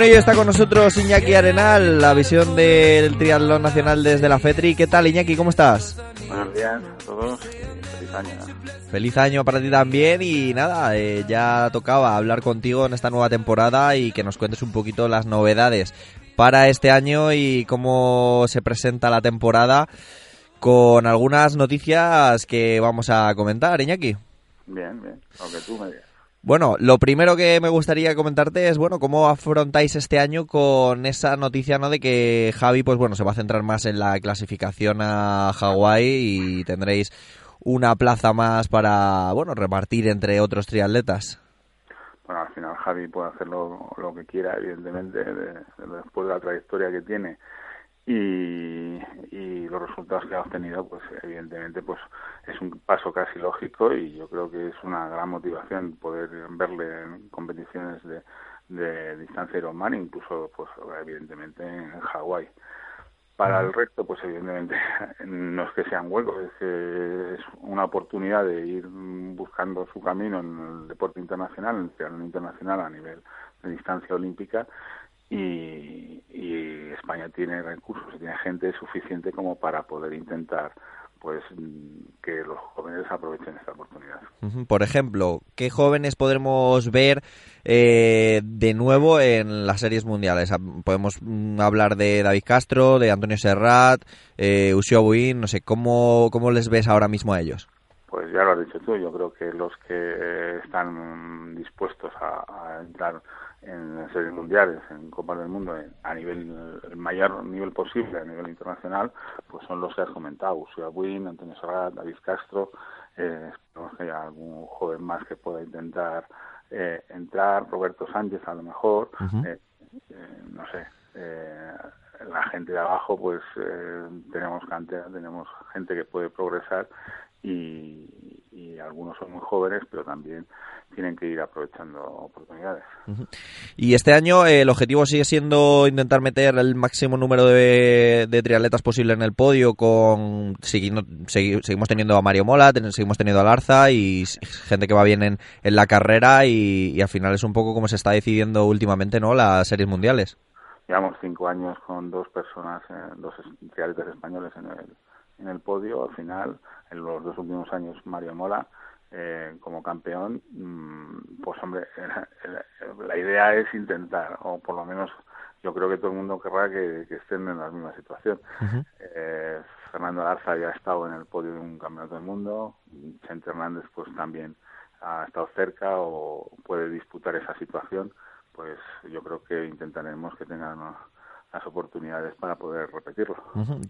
Bueno, y está con nosotros Iñaki Arenal, la visión del triatlón nacional desde la FETRI. ¿Qué tal, Iñaki? ¿Cómo estás? Buenos días a todos feliz año. Feliz año para ti también y nada, eh, ya tocaba hablar contigo en esta nueva temporada y que nos cuentes un poquito las novedades para este año y cómo se presenta la temporada con algunas noticias que vamos a comentar, Iñaki. Bien, bien, lo que tú me digas. Bueno, lo primero que me gustaría comentarte es, bueno, cómo afrontáis este año con esa noticia, ¿no? De que Javi, pues bueno, se va a centrar más en la clasificación a Hawái y tendréis una plaza más para, bueno, repartir entre otros triatletas. Bueno, al final Javi puede hacer lo, que quiera, evidentemente, de- de- después de la trayectoria que tiene y, y los resultados que ha obtenido, pues evidentemente pues es un paso casi lógico y yo creo que es una gran motivación poder verle en competiciones de, de distancia Ironman, incluso pues evidentemente en Hawái. Para el resto, pues evidentemente no es que sean huecos, es que es una oportunidad de ir buscando su camino en el deporte internacional, en el internacional a nivel de distancia olímpica y, y España tiene recursos, tiene gente suficiente como para poder intentar pues mm, que los jóvenes aprovechen esta oportunidad. Por ejemplo, ¿qué jóvenes podremos ver eh, de nuevo en las series mundiales? Ah, Podemos mm, hablar de David Castro, de Antonio Serrat, eh, Usio Buin, no sé, ¿cómo, ¿cómo les ves ahora mismo a ellos? Pues ya lo has dicho tú, yo creo que los que eh, están dispuestos a, a entrar en series mundiales, en Copas del Mundo, en- a nivel, el mayor nivel posible, a nivel internacional, pues son los que has comentado, Usia Buin, Antonio Serrat, David Castro, eh, esperemos que haya algún joven más que pueda intentar eh, entrar, Roberto Sánchez a lo mejor, eh, eh, no sé, eh, la gente de abajo, pues eh, tenemos cantera, tenemos gente que puede progresar y, y algunos son muy jóvenes, pero también tienen que ir aprovechando oportunidades. Y este año eh, el objetivo sigue siendo intentar meter el máximo número de, de triatletas posible en el podio con seguimos teniendo a Mario Mola, ten- seguimos teniendo a Larza y gente que va bien en, en la carrera y, y al final es un poco como se está decidiendo últimamente no las series mundiales. Llevamos cinco años con dos personas, eh, dos triatletas españoles en el, en el podio. Al final, en los dos últimos años, Mario Mola eh, como campeón. mm, Pues hombre, la, idea es intentar, o por lo menos yo creo que todo el mundo querrá que, que estén en la misma situación. Eh, Fernando Garza ya ha estado en el podio de un campeonato del mundo, Chente Hernández pues también ha estado cerca o puede disputar esa situación, pues yo creo que intentaremos que tengan ¿no? Las oportunidades para poder repetirlo.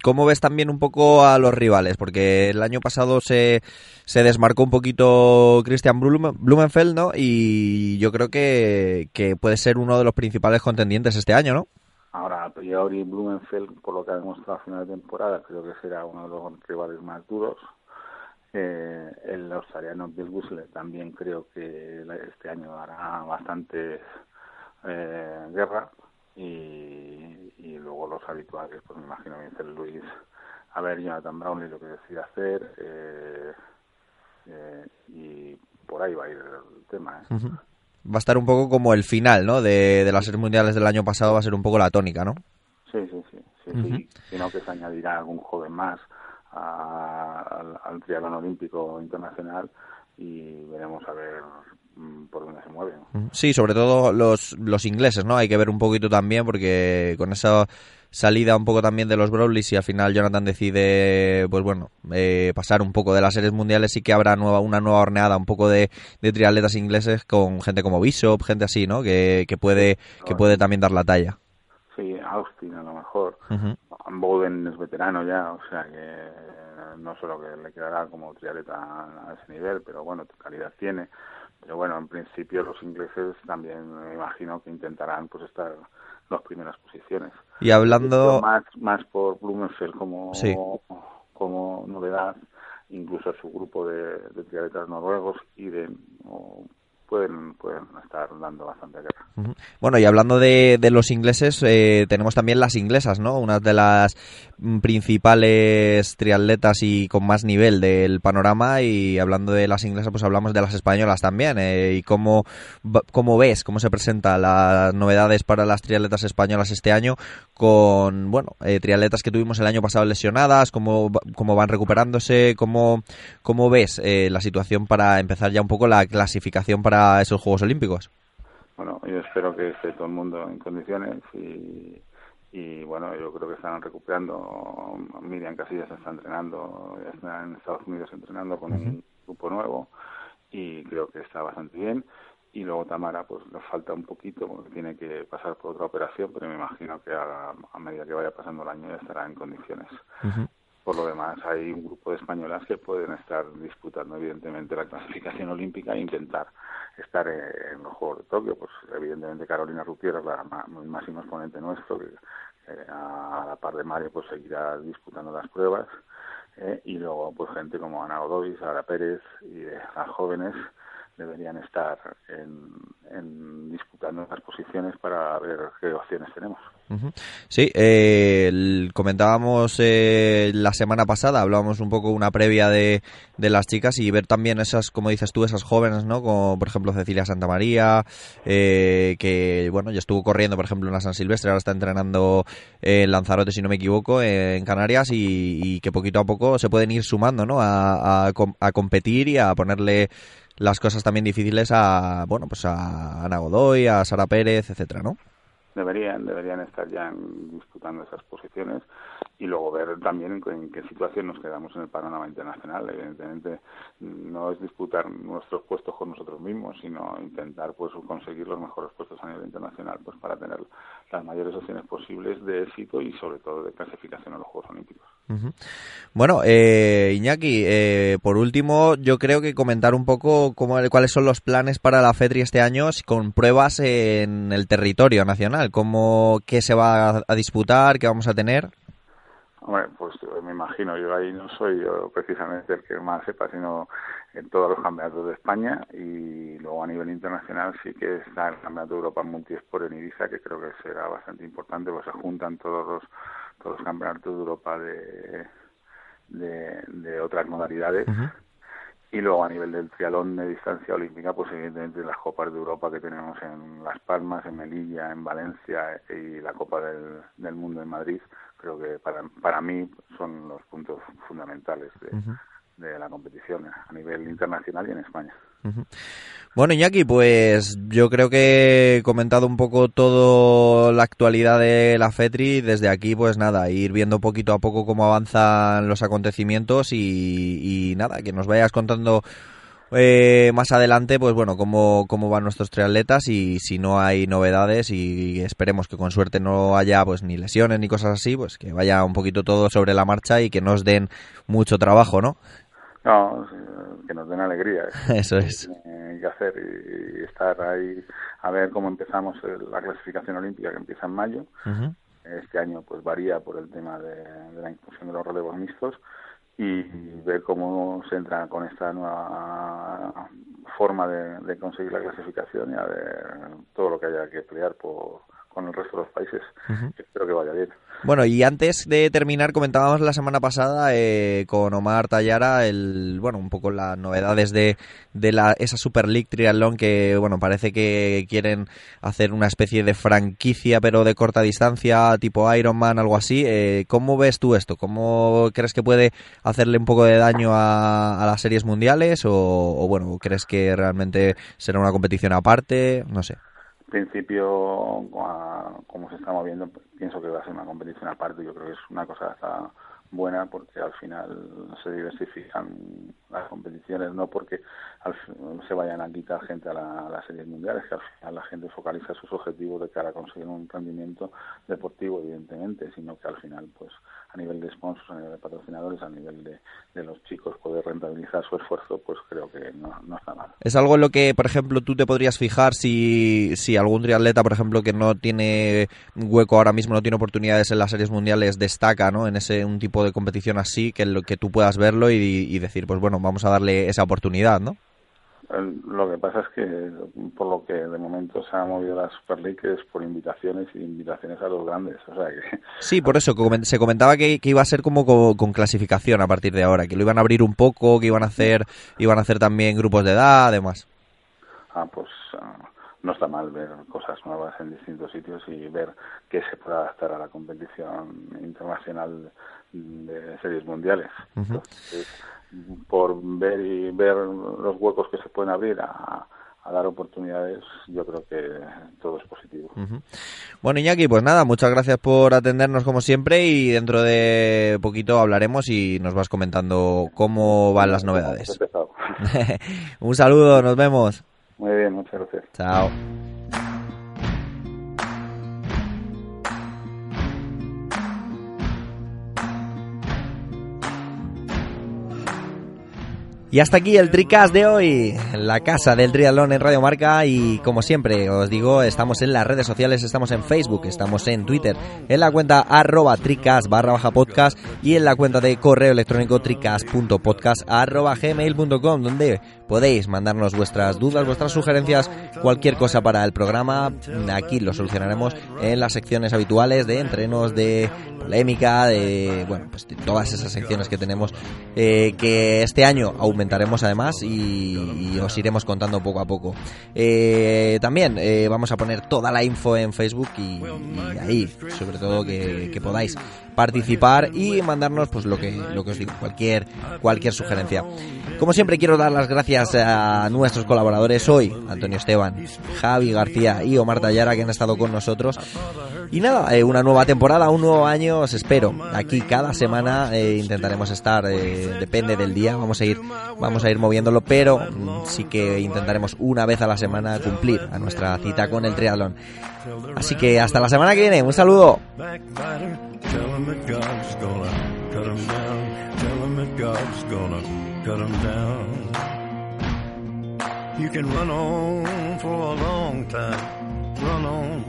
¿Cómo ves también un poco a los rivales? Porque el año pasado se, se desmarcó un poquito Christian Blum- Blumenfeld, ¿no? Y yo creo que, que puede ser uno de los principales contendientes este año, ¿no? Ahora, a priori, Blumenfeld, por lo que ha demostrado a final de temporada, creo que será uno de los rivales más duros. Eh, el australiano Bill Gusler también creo que este año hará bastante eh, guerra. Y, y luego los habituales, pues me imagino Vincent Luis, a ver Jonathan Brownlee lo que decide hacer. eh, eh, y por ahí va a ir el tema. ¿eh? Va a estar un poco como el final, ¿no? De, de las series mundiales del año pasado va a ser un poco la tónica, ¿no? Sí, sí, sí, sí, sí. Sino que se añadirá algún joven más a- al, al triatlón olímpico internacional y veremos a ver por dónde se mueven. Sí, sobre todo los, los ingleses, ¿no? Hay que ver un poquito también porque con esa salida un poco también de los Brawleys y al final Jonathan decide, pues bueno, eh, pasar un poco de las series mundiales y que habrá nueva, una nueva horneada, un poco de, de triatletas ingleses con gente como Bishop, gente así, ¿no? Que, que puede que puede también dar la talla. Sí, Austin a lo mejor. Ujú. Bowden es veterano ya, o sea que eh, no solo que le quedará como triatleta a ese nivel, pero bueno, calidad tiene. Pero bueno, en principio los ingleses también me imagino que intentarán pues estar en las primeras posiciones. Y hablando... Más, más por Blumenfeld como, Sí. como novedad, incluso su grupo de, de triatletas noruegos y de o pueden pueden estar dando bastante guerra. Bueno, y hablando de, de los ingleses, eh, tenemos también las inglesas, ¿no? Una de las principales triatletas y con más nivel del panorama. Y hablando de las inglesas, pues hablamos de las españolas también. eh, y cómo, cómo ves, cómo se presentan las novedades para las triatletas españolas este año con, bueno, eh, triatletas que tuvimos el año pasado lesionadas, cómo, cómo van recuperándose, cómo, cómo ves eh, la situación para empezar ya un poco la clasificación para esos Juegos Olímpicos. Bueno, yo espero que esté todo el mundo en condiciones y, y bueno, yo creo que están recuperando. Miriam Casillas está entrenando, está en Estados Unidos entrenando con un grupo nuevo y creo que está bastante bien. Y luego Tamara, pues le falta un poquito porque tiene que pasar por otra operación, pero me imagino que a, a medida que vaya pasando el año ya estará en condiciones. Por lo demás, hay un grupo de españolas que pueden estar disputando, evidentemente, la clasificación olímpica e intentar estar en los Juegos de Tokio. Pues, evidentemente, Carolina Rupier es la ma- el máximo exponente nuestro, que a la par de Mario, pues seguirá disputando las pruebas. eh, y luego, pues gente como Ana Godoy, Sara Pérez y las jóvenes deberían estar en, en disputando esas posiciones para ver qué opciones tenemos. Sí, eh, comentábamos eh, la semana pasada, hablábamos un poco una previa de, de las chicas y ver también esas, como dices tú, esas jóvenes, ¿no? Como por ejemplo Cecilia Santamaría, eh, que bueno, ya estuvo corriendo, por ejemplo, en la San Silvestre, ahora está entrenando en Lanzarote, si no me equivoco, eh, en Canarias y, y que poquito a poco se pueden ir sumando, ¿no? A, a competir y a ponerle las cosas también difíciles a, bueno, pues a Ana Godoy, a Sara Pérez, etcétera, ¿no? deberían deberían estar ya disputando esas posiciones y luego ver también en, qué situación nos quedamos en el panorama internacional evidentemente no es disputar nuestros puestos con nosotros mismos sino intentar pues conseguir los mejores puestos a nivel internacional pues para tener las mayores opciones posibles de éxito y sobre todo de clasificación a los Juegos Olímpicos. Bueno, eh, Iñaki, eh, por último, yo creo que comentar un poco cómo, cuáles son los planes para la FEDRI este año con pruebas en el territorio nacional, cómo, qué se va a disputar, qué vamos a tener. Hombre, pues eh, me imagino, yo ahí no soy yo precisamente el que más sepa, sino en todos los campeonatos de España y luego a nivel internacional sí que está el Campeonato de Europa Multisport en Ibiza, que creo que será bastante importante, pues se juntan todos los, todos los campeonatos de Europa de, de, de otras modalidades. Y luego a nivel del trialón de distancia olímpica, pues evidentemente las Copas de Europa que tenemos en Las Palmas, en Melilla, en Valencia y la Copa del, del Mundo en Madrid, creo que para, para mí son los puntos fundamentales de, de la competición a nivel internacional y en España. Bueno, Iñaki, pues yo creo que he comentado un poco toda la actualidad de la FETRI. Desde aquí, pues nada, ir viendo poquito a poco cómo avanzan los acontecimientos y, y nada, que nos vayas contando eh, más adelante, pues bueno, cómo, cómo van nuestros triatletas y si no hay novedades y esperemos que con suerte no haya pues ni lesiones ni cosas así, pues que vaya un poquito todo sobre la marcha y que nos den mucho trabajo, ¿no? No, eh, que nos den alegría. Eso es. Eh, que hacer y, estar ahí a ver cómo empezamos el- la clasificación olímpica que empieza en mayo. Este año pues varía por el tema de, de la inclusión de los relevos mixtos y ver cómo se entra con esta nueva forma de, de conseguir la clasificación y a ver todo lo que haya que pelear por, con el resto de los países. Espero que vaya bien. Bueno, y antes de terminar, comentábamos la semana pasada eh, con Omar Tallara el, bueno, un poco las novedades de, de la, esa Super League Triathlon que, bueno, parece que quieren hacer una especie de franquicia, pero de corta distancia, tipo Ironman, algo así. Eh, ¿Cómo ves tú esto? ¿Cómo crees que puede hacerle un poco de daño a, a las series mundiales? O, o, bueno, crees que realmente será una competición aparte? No sé. Principio, a- como se está moviendo, pienso que va a ser una competición aparte. Yo creo que es una cosa hasta buena porque al final se diversifican las competiciones, no porque se vayan a quitar gente a, las series mundiales, que al final la gente focaliza sus objetivos de cara a conseguir un rendimiento deportivo, evidentemente, sino que al final, pues a nivel de sponsors, a nivel de patrocinadores, a nivel de, los chicos poder rentabilizar su esfuerzo, pues creo que no, no, está mal. ¿Es algo en lo que, por ejemplo, tú te podrías fijar si, si algún triatleta, por ejemplo, que no tiene hueco ahora mismo, no tiene oportunidades en las series mundiales, destaca ¿no? en ese un tipo de competición así, que, lo, que tú puedas verlo y, y decir, pues bueno, vamos a darle esa oportunidad, ¿no? Lo que pasa es que, por lo que de momento se ha movido la Super League, es por invitaciones y invitaciones a los grandes. O sea que... Sí, por eso se comentaba que, iba a ser como con, clasificación a partir de ahora, que lo iban a abrir un poco, que iban a hacer, iban a hacer también grupos de edad, además. Ah, pues ah, no está mal ver cosas nuevas en distintos sitios y ver que se puede adaptar a la competición internacional de series mundiales por ver y ver los huecos que se pueden abrir a, dar oportunidades, yo creo que todo es positivo. Bueno, Iñaki, pues nada, muchas gracias por atendernos como siempre y dentro de poquito hablaremos y nos vas comentando cómo van las novedades. Un saludo, nos vemos. Muy bien, muchas gracias. Chao. Y hasta aquí el Tricast de hoy, la casa del triatlón en Radio Marca y como siempre os digo, estamos en las redes sociales, estamos en Facebook, estamos en Twitter, en la cuenta arroba tricas barra baja podcast y en la cuenta de correo electrónico tricas.podcast arroba gmail.com donde podéis mandarnos vuestras dudas, vuestras sugerencias, cualquier cosa para el programa. Aquí lo solucionaremos en las secciones habituales de entrenos, de polémica, de bueno, pues todas esas secciones que tenemos eh, que este año aumentaremos además y, os iremos contando poco a poco. Eh, también eh, vamos a poner toda la info en Facebook y, ahí, sobre todo que podáis participar y mandarnos pues lo que lo que os digo, cualquier cualquier sugerencia. Como siempre quiero dar las gracias a nuestros colaboradores hoy, Antonio Esteban, Javi García y Omar Tallara que han estado con nosotros. Y nada, eh, una nueva temporada, un nuevo año, os espero. Aquí cada semana eh, intentaremos estar, eh, depende del día, vamos a ir, vamos a ir moviéndolo, pero mm, sí que intentaremos una vez a la semana cumplir a nuestra cita con el triatlón. Así que hasta la semana que viene, un saludo. Tell him that God's gonna cut him down. Tell him that God's gonna cut him down. You can run on for a long time. Run on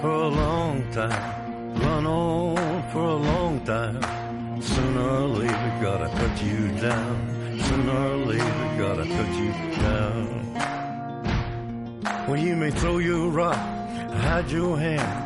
for a long time. Run on for a long time. Sooner or later, gotta cut you down. Sooner or later, gotta cut you down. Well, you may throw your rock, hide your hand.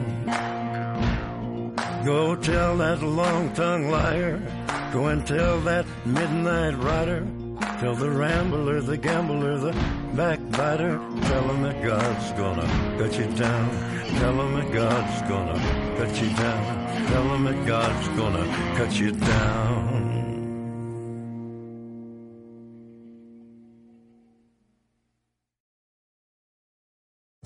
Go tell that long tongued liar Go and tell that midnight rider. Tell the rambler, the gambler, the backbiter. Tell him that God's gonna cut you down. Tell him that God's gonna cut you down. Tell him that God's gonna cut you down.